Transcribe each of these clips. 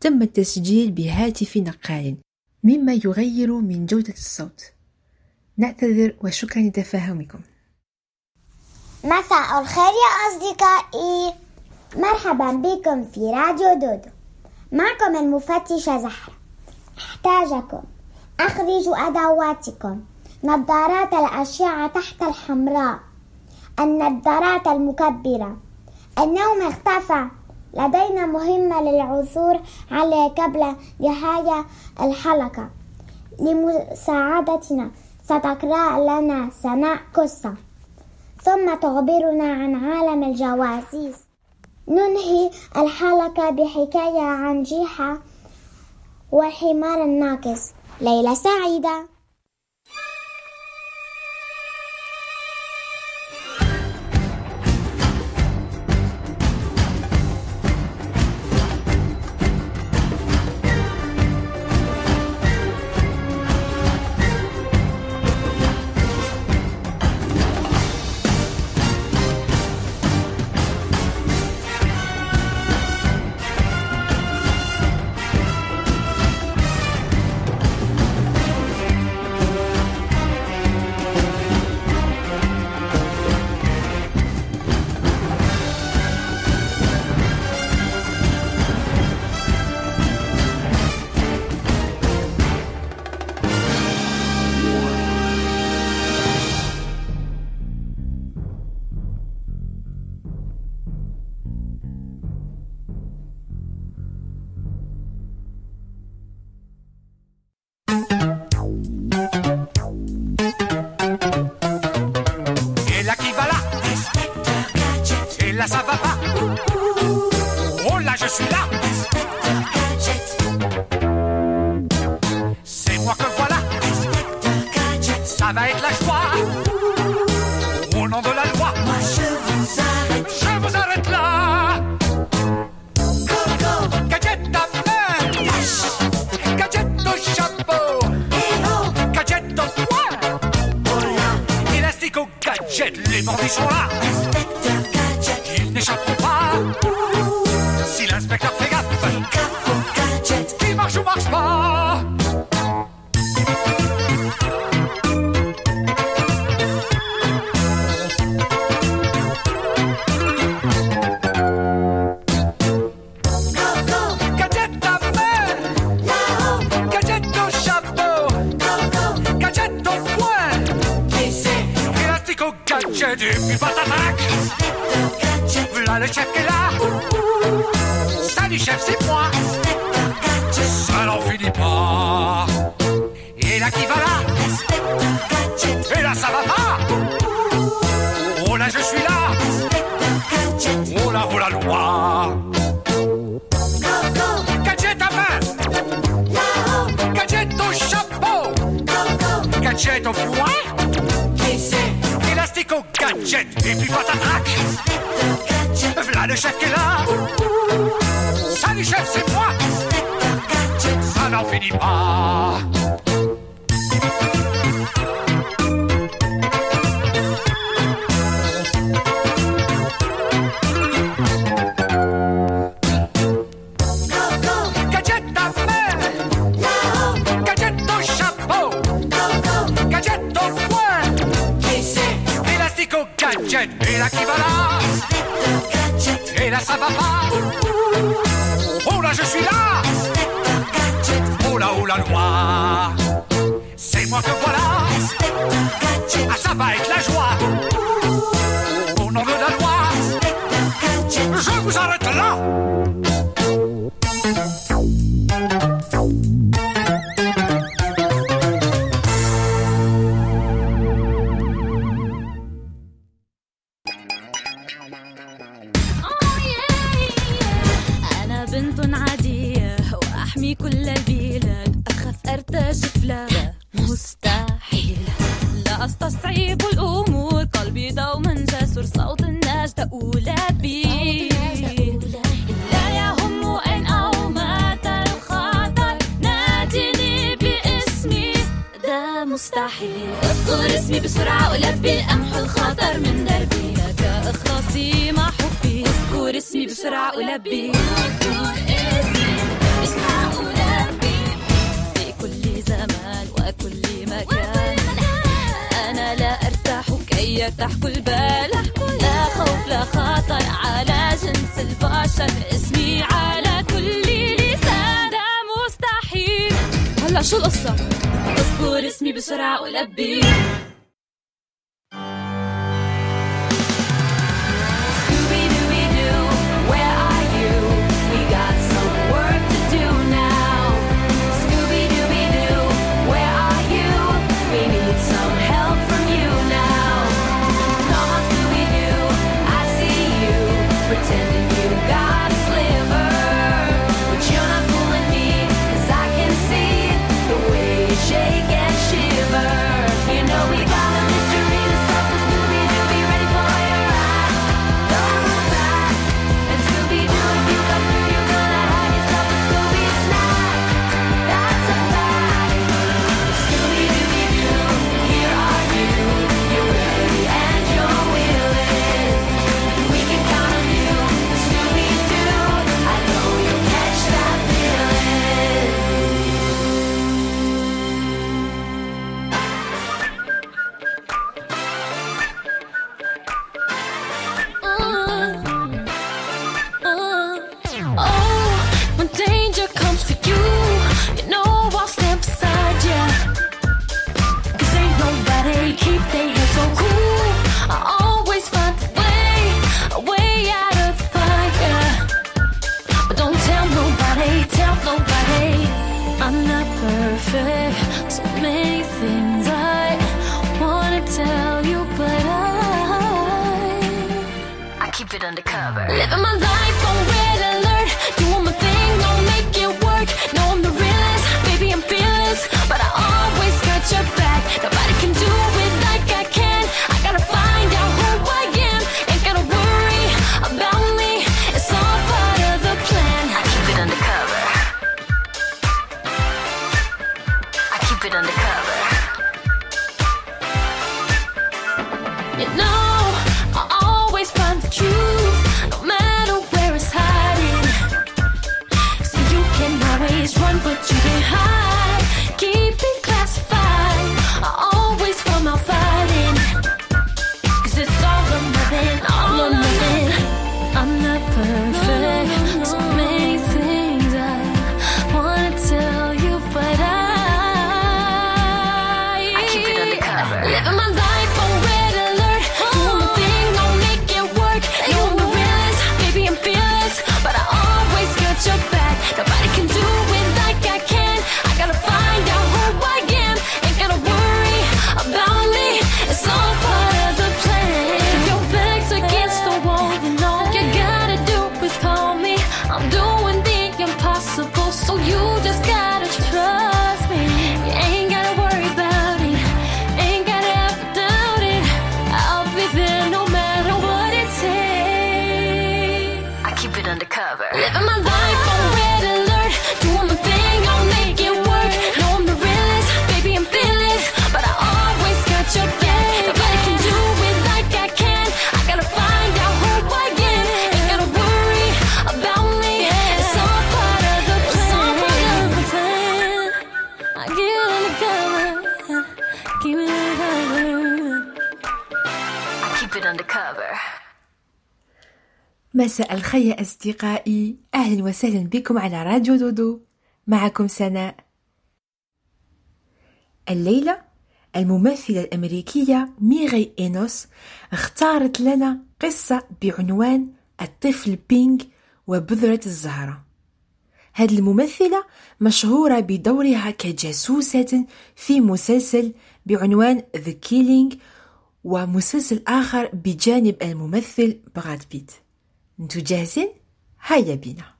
تم التسجيل بهاتف نقال مما يغير من جودة الصوت. نعتذر وشكرا لتفاهمكم. مساء الخير يا أصدقائي. مرحبا بكم في راديو دودو. معكم المفتشة زهرة. أحتاجكم. أخرجوا أدواتكم. نظارات الأشعة تحت الحمراء. النظارات المكبرة. النوم اختفى. لدينا مهمة للعثور عليه قبل نهاية الحلقة. لمساعدتنا ستقرأ لنا سناء قصة. ثم تخبرنا عن عالم الجواسيس. ننهي الحلقة بحكاية عن جيحة والحمار الناقص. ليلة سعيدة. On en veut la noise. Je vous arrête. مساء الخير أصدقائي. أهلا وسهلا بكم على راديو دودو. معكم سناء. الليلة الممثلة الأمريكية ميغي إينوس اختارت لنا قصة بعنوان الطفل بينغ وبذرة الزهرة. هذه الممثلة مشهورة بدورها كجاسوسة في مسلسل بعنوان The Killing ومسلسل آخر بجانب الممثل براد بيت. انتو جاهزين؟ هيا بنا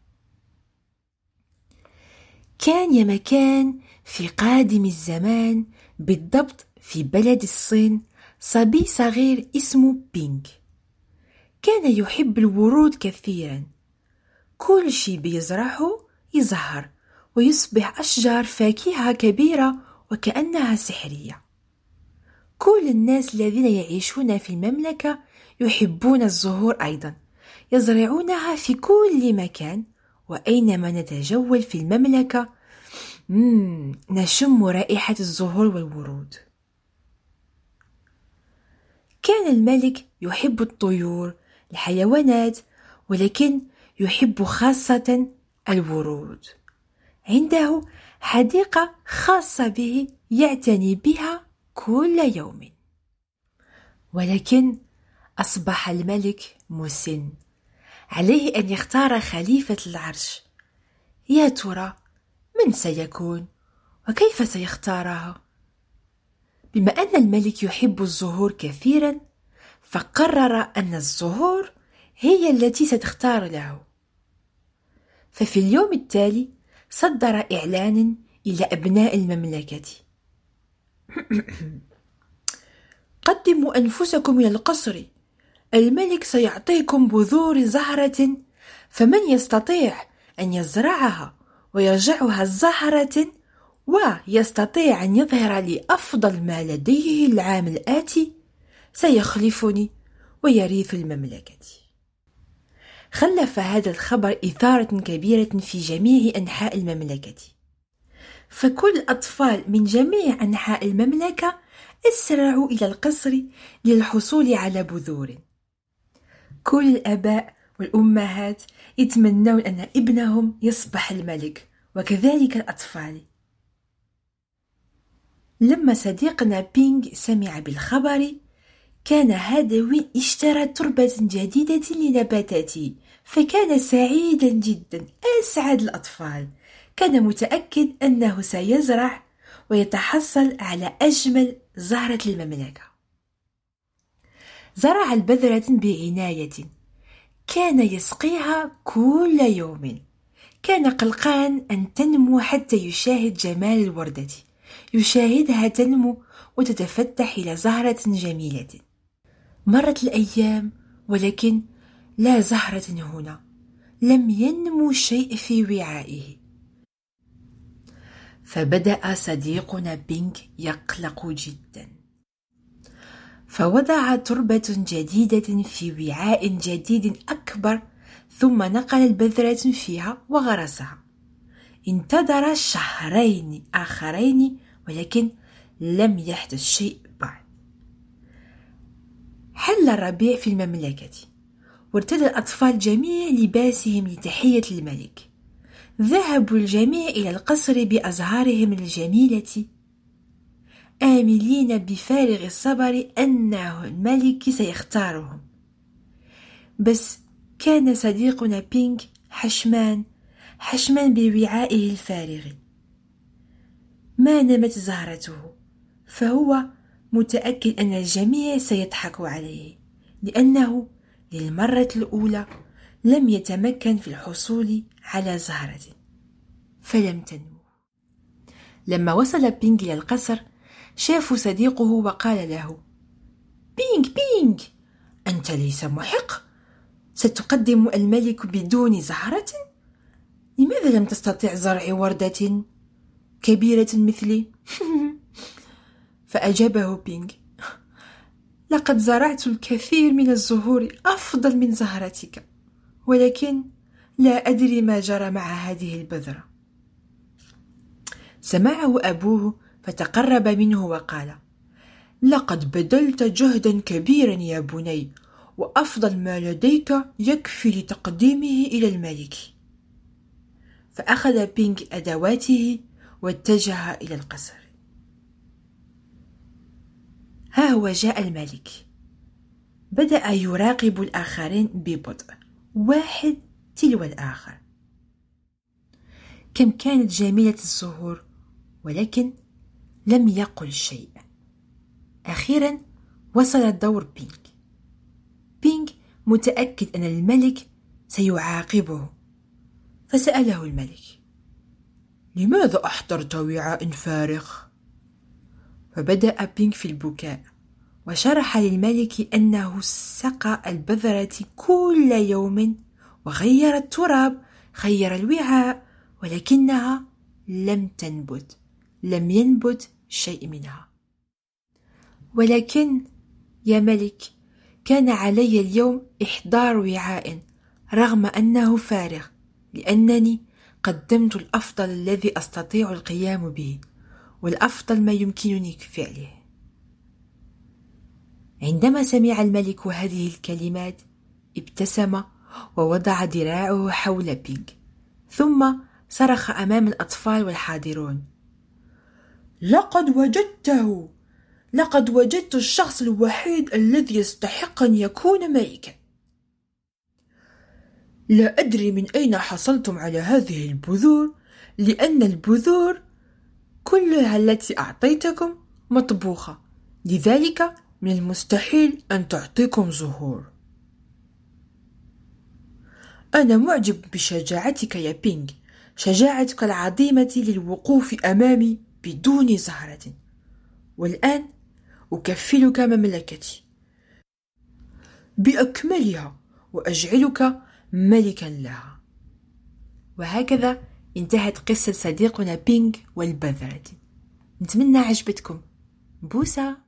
كان يا مكان في قادم الزمان بالضبط في بلد الصين صبي صغير اسمه بينغ. كان يحب الورود كثيرا. كل شي بيزرعه يزهر ويصبح أشجار فاكهة كبيرة وكأنها سحرية. كل الناس الذين يعيشون في المملكة يحبون الزهور أيضا. يزرعونها في كل مكان وأينما نتجول في المملكة مم نشم رائحة الزهور والورود. كان الملك يحب الطيور الحيوانات ولكن يحب خاصة الورود. عنده حديقة خاصة به يعتني بها كل يوم. ولكن أصبح الملك مسن. عليه أن يختار خليفة العرش. يا ترى من سيكون؟ وكيف سيختارها بما أن الملك يحب الزهور كثيرا فقرر أن الزهور هي التي ستختار له. ففي اليوم التالي صدر إعلانا إلى أبناء المملكة. قدموا أنفسكم إلى القصر. الملك سيعطيكم بذور زهرة فمن يستطيع أن يزرعها ويرجعها زهرة ويستطيع أن يظهر لي أفضل ما لديه العام الآتي سيخلفني ويريث المملكة. خلف هذا الخبر إثارة كبيرة في جميع أنحاء المملكة. فكل الأطفال من جميع أنحاء المملكة أسرعوا إلى القصر للحصول على بذور. كل الآباء والأمهات يتمنون أن ابنهم يصبح الملك وكذلك الأطفال. لما صديقنا بينغ سمع بالخبر كان هذا وين اشترى تربة جديدة لنباتاته فكان سعيدا جدا أسعد الأطفال. كان متأكد أنه سيزرع ويتحصل على أجمل زهرة المملكة زرع البذرة بعناية. كان يسقيها كل يوم. كان قلقان أن تنمو حتى يشاهد جمال الوردة. يشاهدها تنمو وتتفتح إلى زهرة جميلة. مرت الأيام ولكن لا زهرة هنا. لم ينمو شيء في وعائه. فبدأ صديقنا بينك يقلق جدا. فوضع تربة جديدة في وعاء جديد أكبر ثم نقل البذرة فيها وغرسها. انتظر شهرين آخرين ولكن لم يحدث شيء بعد. حل الربيع في المملكة. وارتدى الأطفال جميع لباسهم لتحية الملك. ذهبوا الجميع إلى القصر بأزهارهم الجميلة. آملين بفارغ الصبر أنه الملك سيختارهم. بس كان صديقنا بينك حشمان حشمان بوعائه الفارغ. ما نمت زهرته فهو متأكد أن الجميع سيضحك عليه لأنه للمرة الأولى لم يتمكن في الحصول على زهرة. فلم تنمو. لما وصل بينغ إلى القصر شاف صديقه وقال له بينغ بينغ أنت ليس محق. ستقدم الملك بدون زهرة؟ لماذا لم تستطع زرع وردة كبيرة مثلي؟ فأجابه بينغ لقد زرعت الكثير من الزهور أفضل من زهرتك ولكن لا أدري ما جرى مع هذه البذرة. سمعه أبوه فتقرب منه وقال لقد بذلت جهدا كبيرا يا بني وأفضل ما لديك يكفي لتقديمه إلى الملك. فأخذ بينغ أدواته واتجه إلى القصر. ها هو جاء الملك. بدأ يراقب الآخرين ببطء واحد تلو الآخر. كم كانت جميلة الزهور ولكن لم يقل شيء. أخيرا وصل دور بينك بينك متأكد أن الملك سيعاقبه. فسأله الملك لماذا أحضرت وعاء فارغ؟ فبدأ بينك في البكاء وشرح للملك أنه سقى البذرة كل يوم وغير التراب غير الوعاء ولكنها لم تنبت. لم ينبت شيء منها. ولكن يا ملك كان علي اليوم إحضار وعاء رغم أنه فارغ لأنني قدمت الأفضل الذي أستطيع القيام به والأفضل ما يمكنني فعله عندما سمع الملك هذه الكلمات ابتسم ووضع ذراعه حول بينك ثم صرخ أمام الأطفال والحاضرون. لقد وجدته. لقد وجدت الشخص الوحيد الذي يستحق أن يكون ملكا. لا أدري من أين حصلتم على هذه البذور لأن البذور كلها التي أعطيتكم مطبوخة. لذلك من المستحيل أن تعطيكم زهور. أنا معجب بشجاعتك يا بينج شجاعتك العظيمة للوقوف أمامي. بدون زهرة والآن أكفلك مملكتي. بأكملها وأجعلك ملكا لها. وهكذا انتهت قصة صديقنا بينج والبذرة نتمنى عجبتكم. بوسة.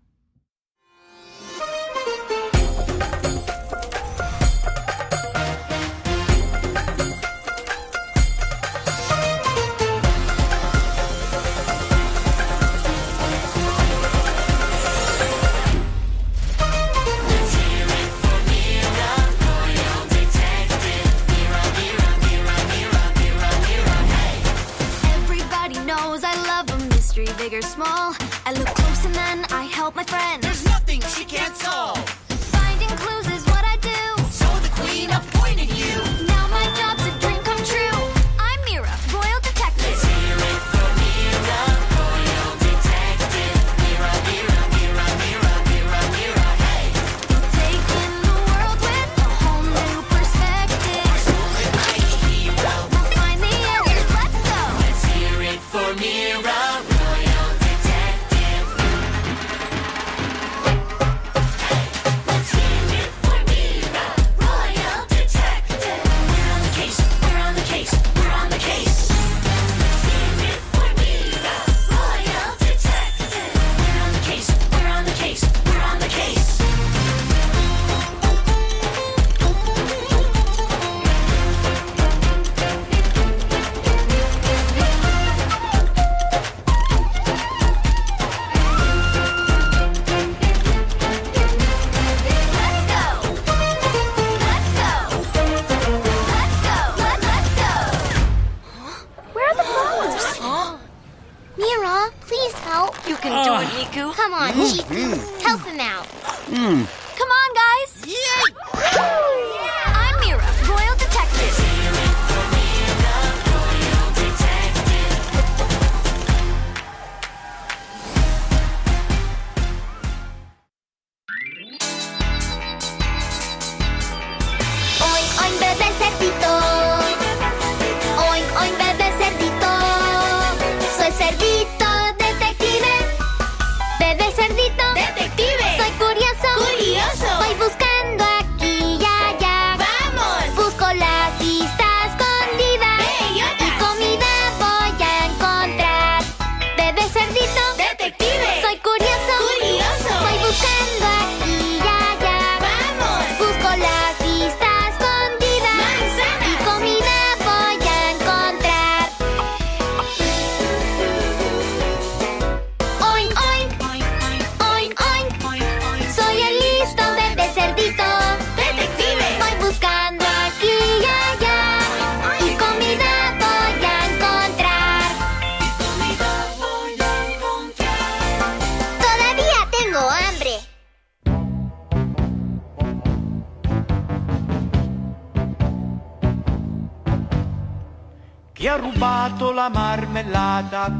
Marmellata?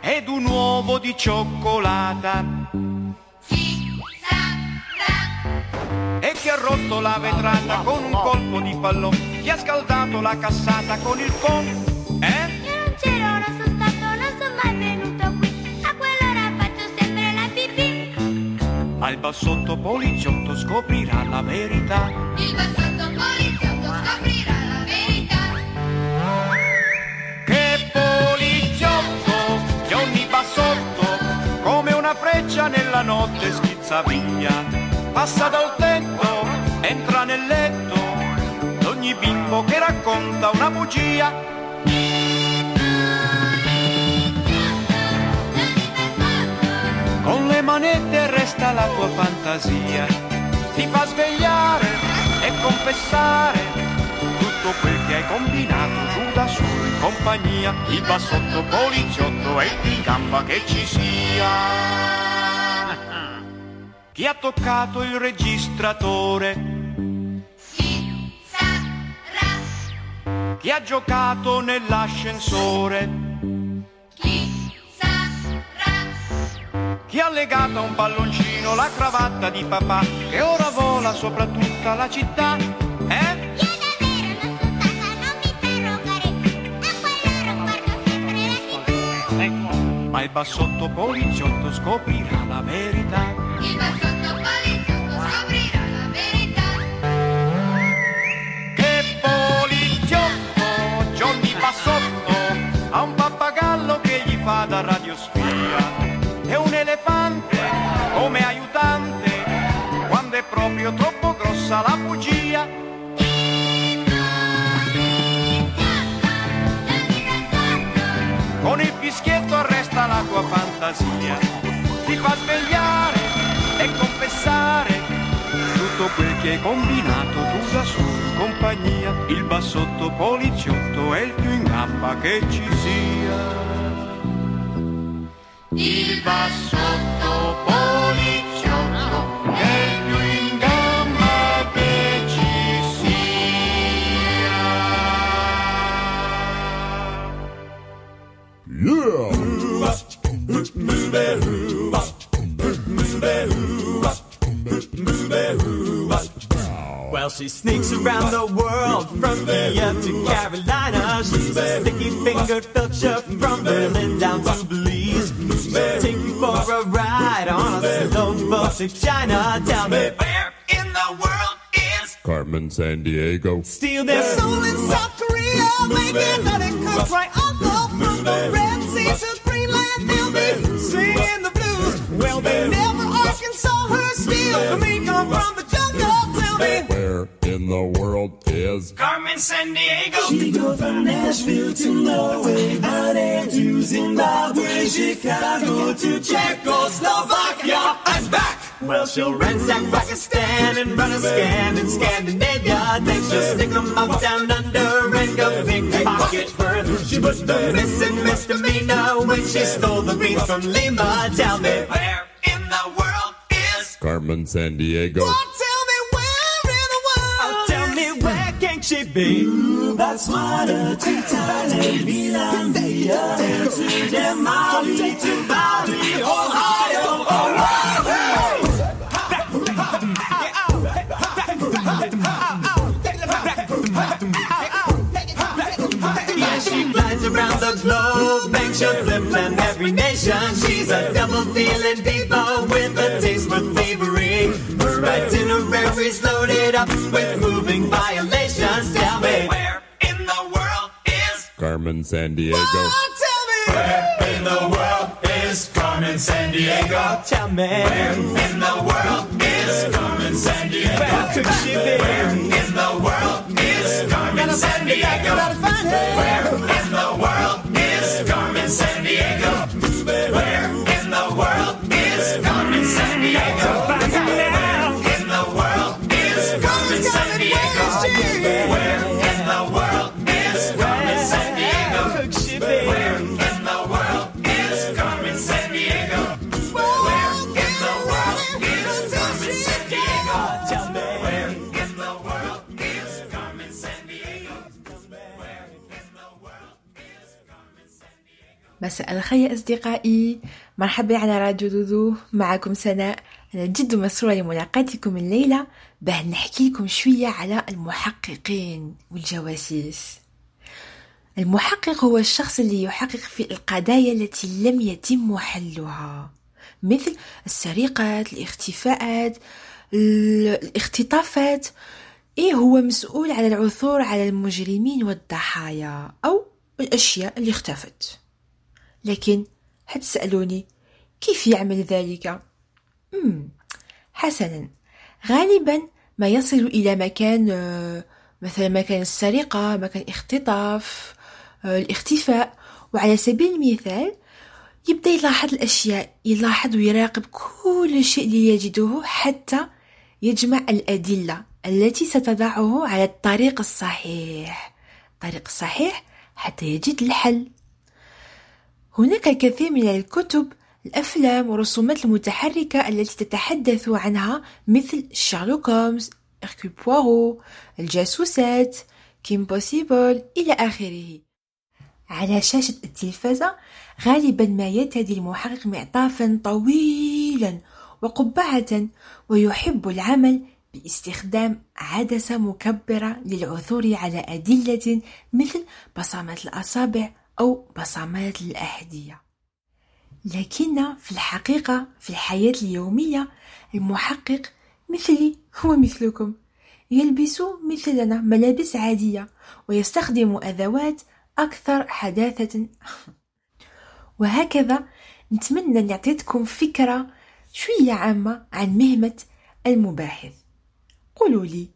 Ed un uovo di cioccolata. E chi ha rotto la vetrata con un colpo di pallone? Chi ha scaldato la cassata con il phon? Eh? Io non c'ero, non sono stato, non sono mai venuto qui. A quell'ora faccio sempre la pipì. Ma il bassotto poliziotto scoprirà la verità. Freccia nella notte schizza via. Passa dal tetto, entra nel letto, d'ogni bimbo che racconta una bugia. Con le manette resta la tua fantasia, ti fa svegliare e confessare tutto quel che hai combinato giù da solo in compagnia. Il bassotto poliziotto è il gamba che ci sia. Chi ha toccato il registratore? Chi ha giocato nell'ascensore? Chi ha legato a un palloncino la cravatta di papà che ora vola sopra tutta la città? Eh? Ma il bassotto poliziotto scoprirà la verità. Proprio troppo grossa la bugia. Con il fischietto arresta la tua fantasia, ti fa svegliare e confessare tutto quel che hai combinato tu da solo in compagnia. Il bassotto poliziotto è il più in gamba che ci sia. Il bassotto Well, she sneaks around the world from Vienna to Carolina. She's a sticky fingered filcher from Berlin down to Belize. She'll take you for a ride on a slow boat to China. Tell me where in the world is Carmen San Diego. Steal their soul in South Korea, honey comes right on the Red Sea to Greenland. They'll be singing the blues. Well, they never Arkansas her steal. Me come from the jungle. Tell me Where in the world is Carmen San Diego. She go from Nashville to Norway, out and to Zimbabwe, Chicago to Czechoslovakia, and back. Well, she'll ransack Pakistan and run a scan in Scandinavia. Then she'll stick stick 'em out down under and go pickpocket her. She was the missing misdemeanor when she stole the beans from Lima. Tell me where in the world is Carmen San Diego. Tell me where in the world. Oh, tell me where can she be? Botswana to Thailand, Finlandia, Amsterdam, Mali to Bali, she'll and every nation. She's a double dealing diva with a taste for thievery. Her itinerary's loaded up with moving violations. Tell me where in the world is Carmen San Diego. Tell me where in the world is Carmen San Diego? Tell me where in the world is Carmen San Diego? Where could she be? Where in the world is Carmen San Diego? Where in the world is Carmen San Diego? Where in the world is Carmen San Diego? مساء الخير أصدقائي. مرحبا على راديو دودو. معكم سناء. أنا جد مسرورة لملاقاتكم الليلة. باه نحكي لكم شوية على المحققين والجواسيس. المحقق هو الشخص اللي يحقق في القضايا التي لم يتم حلها مثل السرقات الاختفاءات الاختطافات. إيه هو مسؤول على العثور على المجرمين والضحايا أو الأشياء اللي اختفت. لكن حتسألوني كيف يعمل ذلك؟ مم. حسنا غالبا ما يصل إلى مكان آه، مثلا مكان السرقة مكان اختطاف آه، الاختفاء وعلى سبيل المثال يبدأ يلاحظ الأشياء يلاحظ ويراقب كل شيء ليجده حتى يجمع الأدلة التي ستضعه على الطريق الصحيح الطريق الصحيح حتى يجد الحل هناك الكثير من الكتب الأفلام والرسومات المتحركة التي تتحدث عنها مثل شارلوك هومز إركول بوارو الجاسوسات كيم بوسيبل إلى آخره. على شاشة التلفزة غالبا ما يرتدي المحقق معطفا طويلا وقبعة ويحب العمل باستخدام عدسة مكبرة للعثور على أدلة مثل بصمات الأصابع أو بصمات الأحذية. لكن في الحقيقة في الحياة اليومية المحقق مثلي هو مثلكم. يلبس مثلنا ملابس عادية ويستخدم أدوات أكثر حداثة. وهكذا نتمنى أن يعطيتكم فكرة شوية عامة عن مهمة المباحث. قولوا لي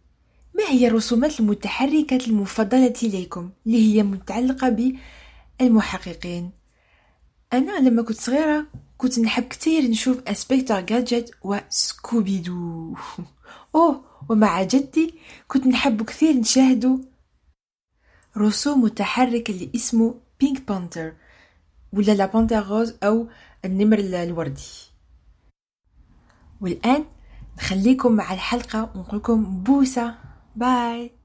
ما هي الرسومات المتحركة المفضلة ليكم اللي هي متعلقة بالمحققين أنا لما كنت صغيرة كنت نحب كتير نشوف Inspector Gadget وسكوبي دو أوه ومع جدي كنت نحب كثير نشاهدو رسوم متحرك اللي اسمه Pink Panther ولا La Panthère rose أو النمر الوردي. والآن نخليكم مع الحلقة ونقولكم بوسة. bye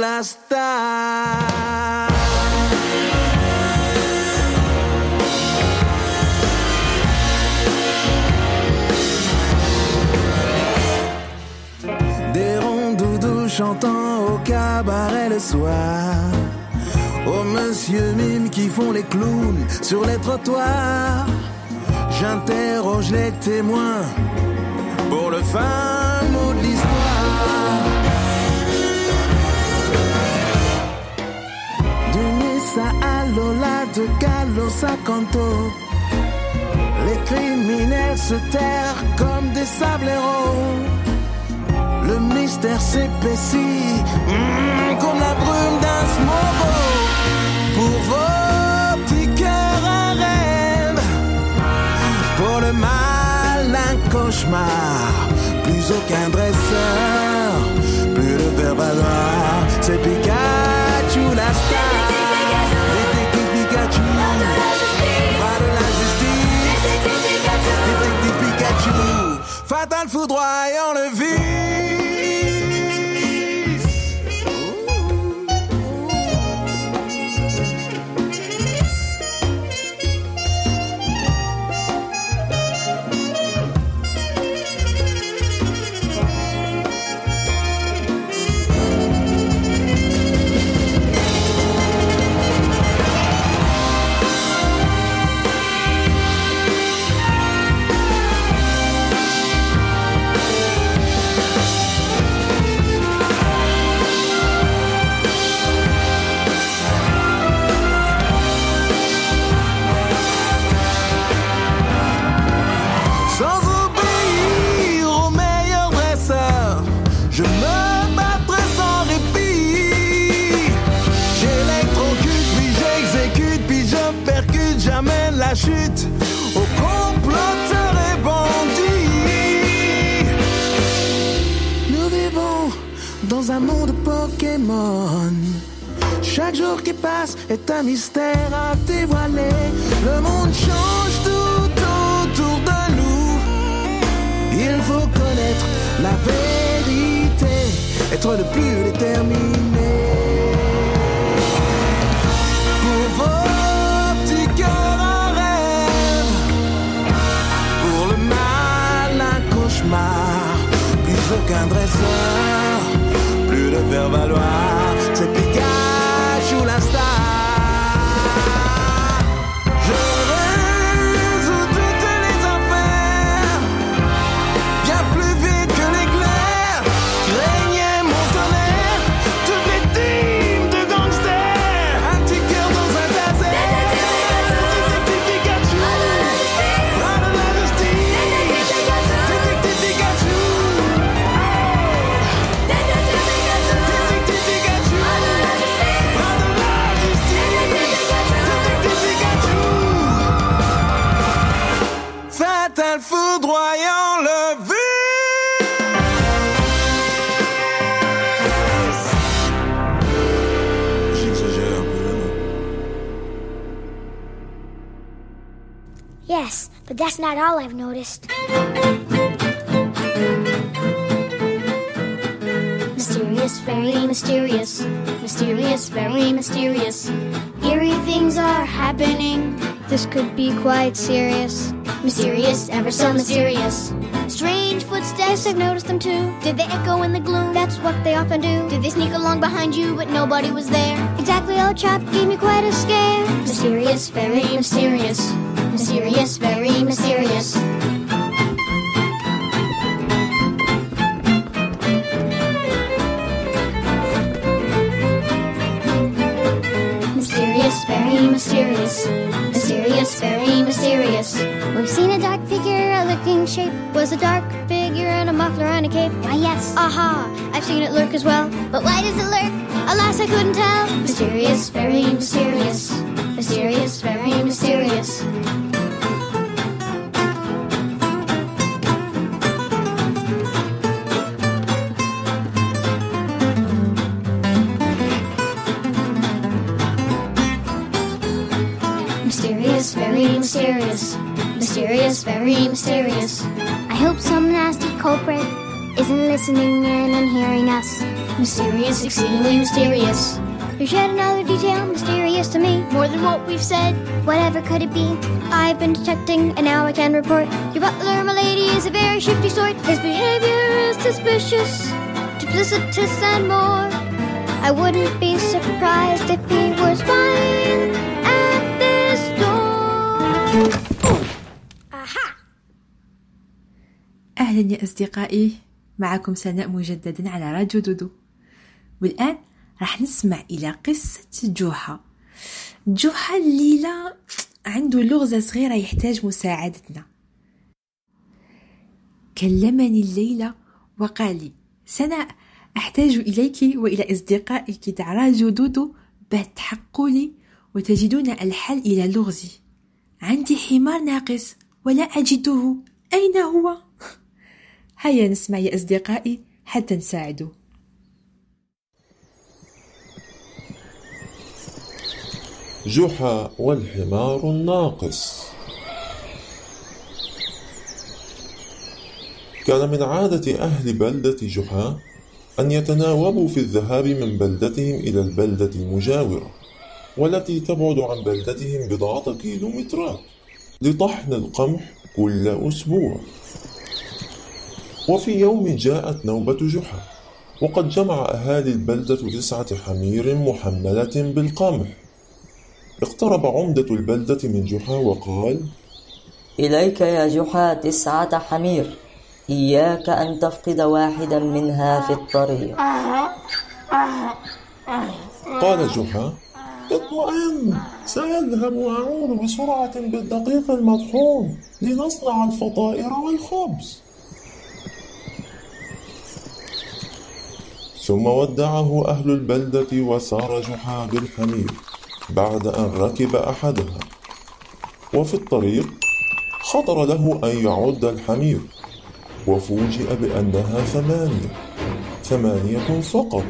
La star. Des ronds doudous chantant au cabaret le soir. Aux monsieur mime qui font les clowns sur les trottoirs. J'interroge les témoins pour le fin Lola, de Galos à Canto. Les criminels se terrent comme des sableros. Le mystère s'épaissit mm, comme la brume d'un smogo. Pour vos petits cœurs un rêve, pour le mal un cauchemar. Plus aucun dresseur, plus de faire valoir. C'est Pikachu la star. le foudroie en le vide. Est un mystère à dévoiler. Le monde change tout autour de nous. Il faut connaître la vérité, être le plus déterminé. Yes, but that's not all I've noticed. Mysterious, very mysterious. Mysterious, very mysterious. Eerie things are happening. This could be quite serious. Mysterious, ever so mysterious. Strange footsteps, I've noticed them too. Did they echo in the gloom? That's what they often do. Did they sneak along behind you, but nobody was there? Exactly, old chap gave me quite a scare. Mysterious, very mysterious. Mysterious, very mysterious. Mysterious, very mysterious. Mysterious, very mysterious. We've seen a dark figure, a lurking shape. Was a dark figure in a muffler and a cape. Why, yes. Aha, I've seen it lurk as well. But why does it lurk? Alas, I couldn't tell. Mysterious, very mysterious. Mysterious, very mysterious. Mysterious. Mysterious, very mysterious. I hope some nasty culprit isn't listening in and hearing us. Mysterious, exceedingly mysterious. There's yet another detail mysterious to me. More than what we've said. Whatever could it be? I've been detecting, and now I can report. Your butler, my lady, is a very shifty sort. His behavior is suspicious, duplicitous, and more. I wouldn't be surprised if he was door. أهلا يا أصدقائي. معكم سناء مجددا على راديو دودو. والآن راح نسمع إلى قصة جوحة جوحة الليلة عنده لغزة صغيرة يحتاج مساعدتنا. كلمني الليلة وقال لي. سناء أحتاج إليك وإلى أصدقائك تاع دودو. باه لي وتجدون الحل إلى لغزي. عندي حمار ناقص ولا أجده. أين هو؟ هيا نسمع يا أصدقائي حتى نساعده جحا والحمار الناقص. كان من عادة أهل بلدة جحا أن يتناوبوا في الذهاب من بلدتهم إلى البلدة المجاورة. والتي تبعد عن بلدتهم بضعة كيلومترات لطحن القمح كل أسبوع. وفي يوم جاءت نوبة جحا وقد جمع أهالي البلدة تسعة حمير محملة بالقمح. اقترب عمدة البلدة من جحا وقال إليك يا جحا تسعة حمير إياك أن تفقد واحدا منها في الطريق. قال جحا اطمئن سأذهب وأعود بسرعة بالدقيق المطحون لنصنع الفطائر والخبز. ثم ودعه أهل البلدة وسار جحا بالحمير بعد أن ركب أحدها وفي الطريق خطر له أن يعد الحمير وفوجئ بأنها ثمانية ثمانية فقط.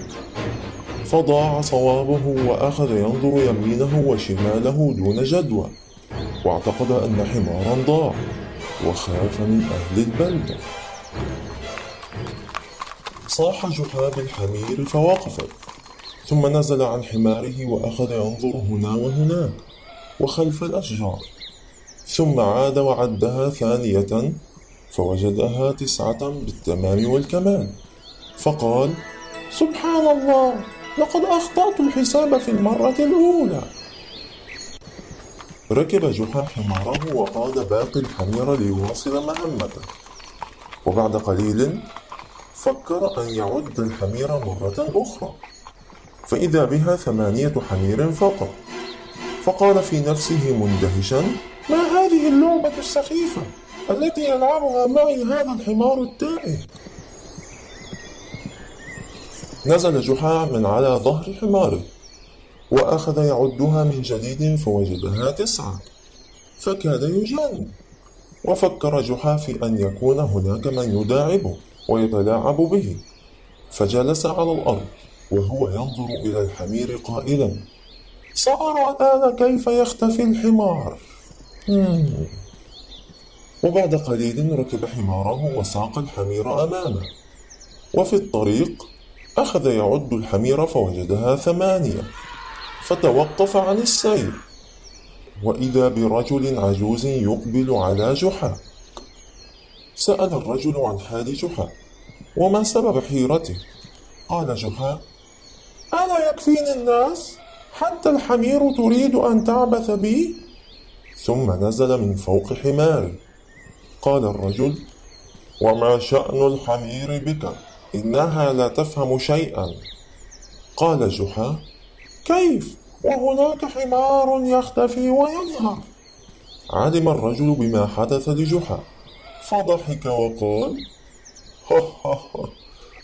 فضاع صوابه وأخذ ينظر يمينه وشماله دون جدوى واعتقد أن حمارا ضاع وخاف من أهل البلدة صاح جحا بالحمير فوقفت ثم نزل عن حماره وأخذ ينظر هنا وهناك وخلف الأشجار ثم عاد وعدها ثانية فوجدها تسعة بالتمام والكمال فقال سبحان الله! لقد أخطأت الحساب في المرة الأولى. ركب جحا حماره وقاد باقي الحمير ليواصل مهمته. وبعد قليل فكر أن يعد الحمير مرة أخرى. فإذا بها ثمانية حمير فقط. فقال في نفسه مندهشا ما هذه اللعبة السخيفة التي يلعبها معي هذا الحمار التائه؟ نزل جحا من على ظهر حماره وأخذ يعدها من جديد فوجدها تسعة فكاد يجن وفكر جحا في أن يكون هناك من يداعبه ويتلاعب به فجلس على الأرض وهو ينظر إلى الحمير قائلا سأرى الآن كيف يختفي الحمار. وبعد قليل ركب حماره وساق الحمير أمامه وفي الطريق أخذ يعد الحمير فوجدها ثمانية فتوقف عن السير. وإذا برجل عجوز يقبل على جحا سأل الرجل عن حال جحا وما سبب حيرته؟ قال جحا ألا يكفيني الناس؟ حتى الحمير تريد أن تعبث بي؟ ثم نزل من فوق حماره قال الرجل وما شأن الحمير بك؟ إنها لا تفهم شيئا. قال جحا كيف؟ وهناك حمار يختفي ويظهر. علم الرجل بما حدث لجحا. فضحك وقال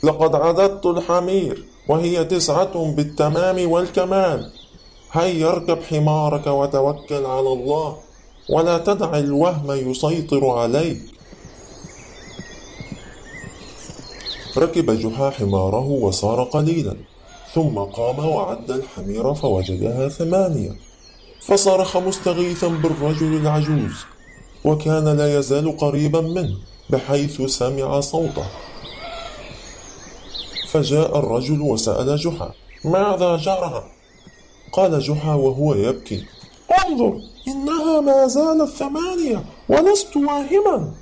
لقد عددت الحمير وهي تسعة بالتمام والكمال. هيا اركب حمارك وتوكل على الله ولا تدع الوهم يسيطر عليك. ركب جحا حماره وسار قليلا ثم قام وعد الحمير فوجدها ثمانية. فصرخ مستغيثا بالرجل العجوز وكان لا يزال قريبا منه بحيث سمع صوته. فجاء الرجل وسأل جحا ماذا جرى؟ قال جحا وهو يبكي انظر إنها ما زالت ثمانية ولست واهما.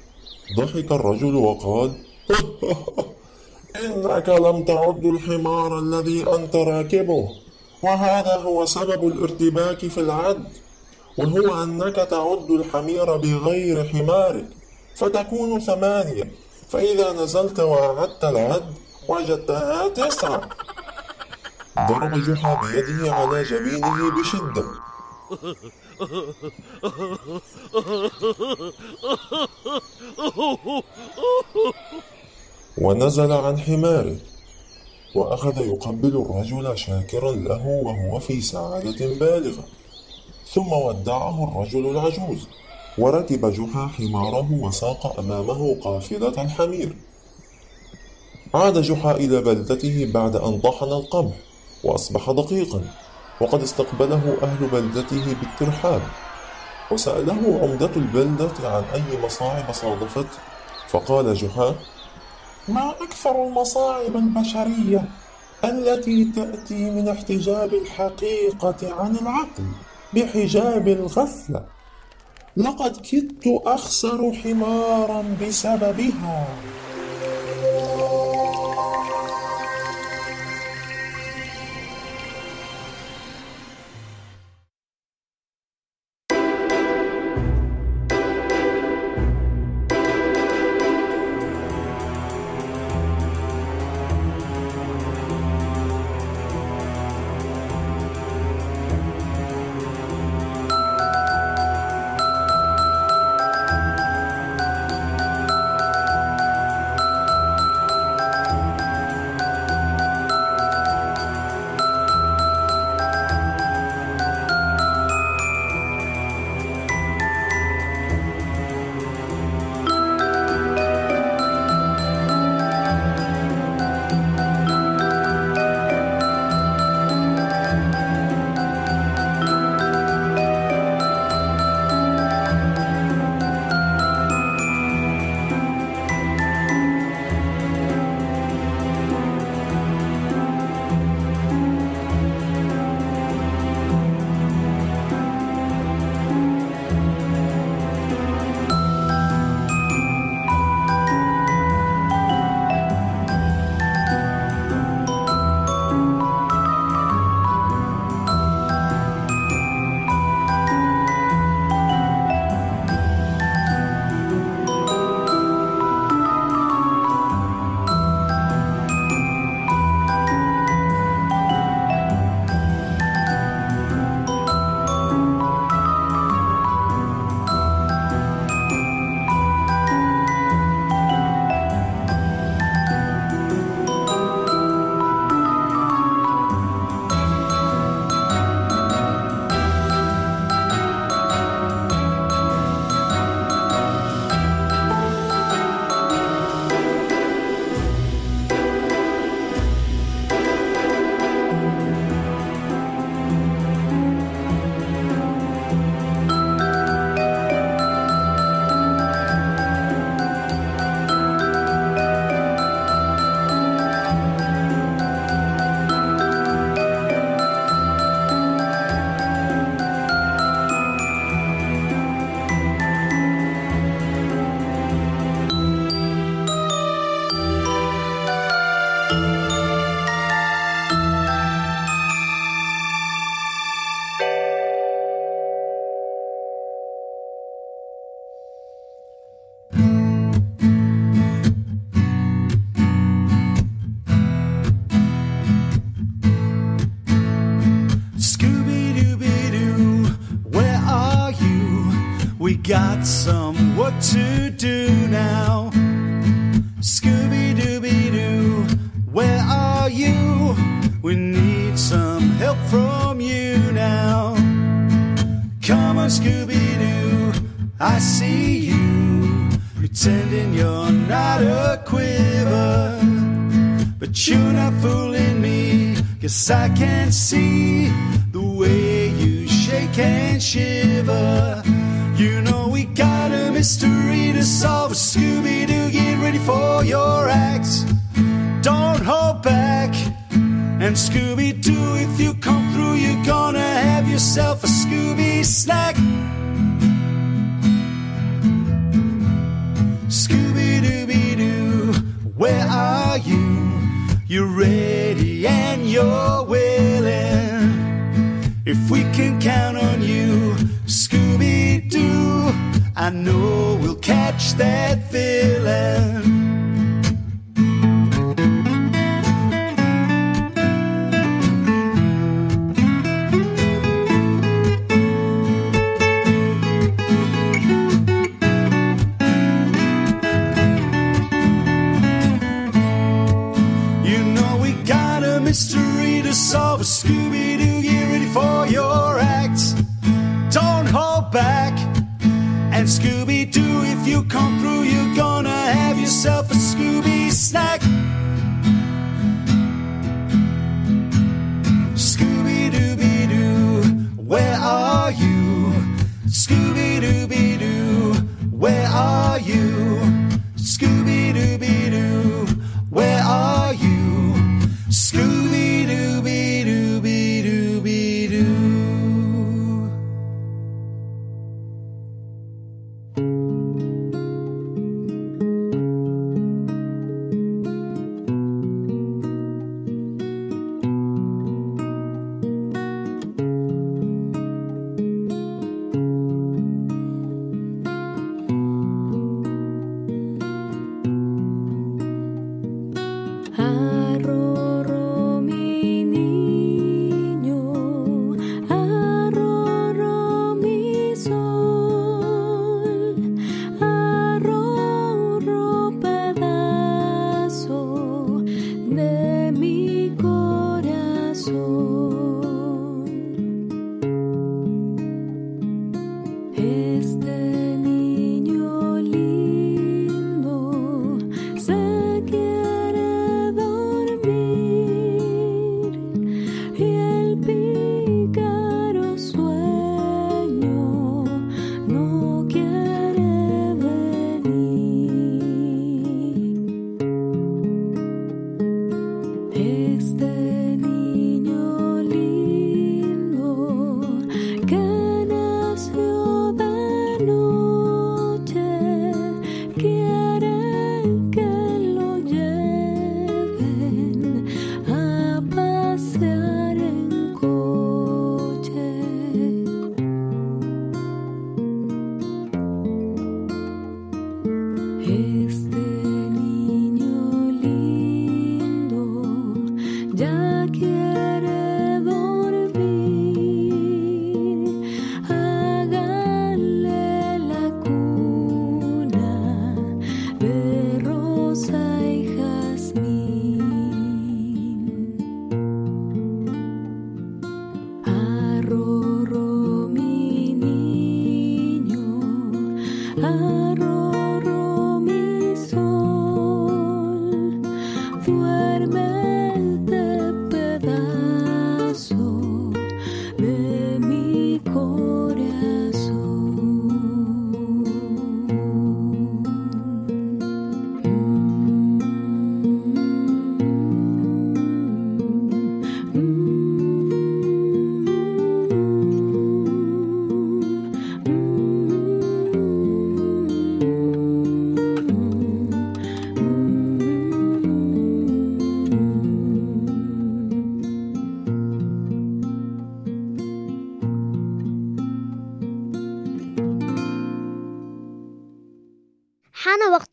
ضحك الرجل وقال إنك لم تعد الحمار الذي أنت راكبه. وهذا هو سبب الارتباك في العد. وهو أنك تعد الحمير بغير حمارك. فتكون ثمانية. فإذا نزلت وأعدت العد وجدتها تسعة ضرب جحا بيده على جبينه بشدة. ونزل عن حماره وأخذ يقبل الرجل شاكرا له وهو في سعادة بالغة. ثم ودعه الرجل العجوز وركب جحا حماره وساق أمامه قافلة الحمير عاد جحا إلى بلدته بعد أن طحن القمح وأصبح دقيقا وقد استقبله أهل بلدته بالترحاب. وسأله عمدة البلدة عن أي مصاعب صادفته فقال جحا ما أكثر المصاعب البشرية التي تأتي من احتجاب الحقيقة عن العقل بحجاب الغفلة. لقد كدت أخسر حمارا بسببها. I can't see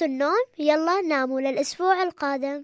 النوم. يلا ناموا للأسبوع القادم.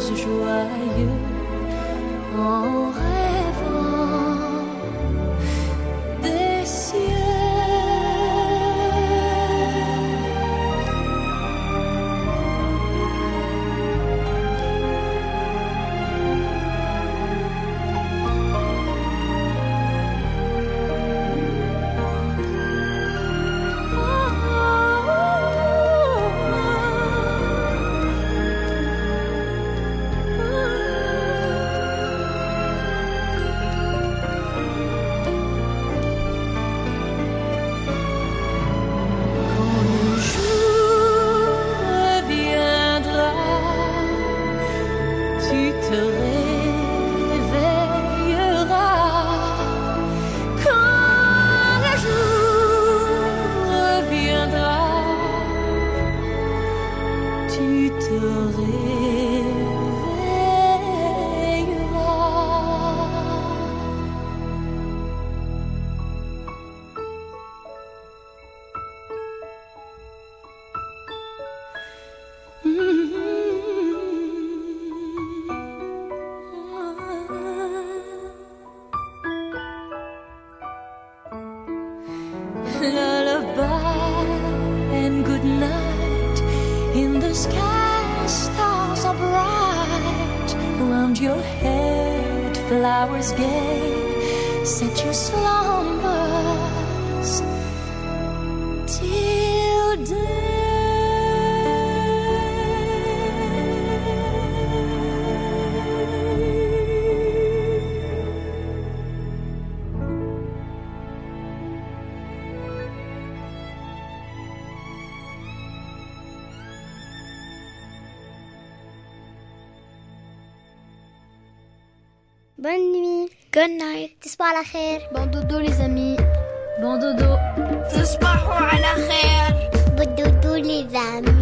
joyeux en rêvant Bonne nuit. Good night. Tisbah à la khair. Bon dodo les amis. Bon dodo. Tisbah à la khair. Bon dodo les amis.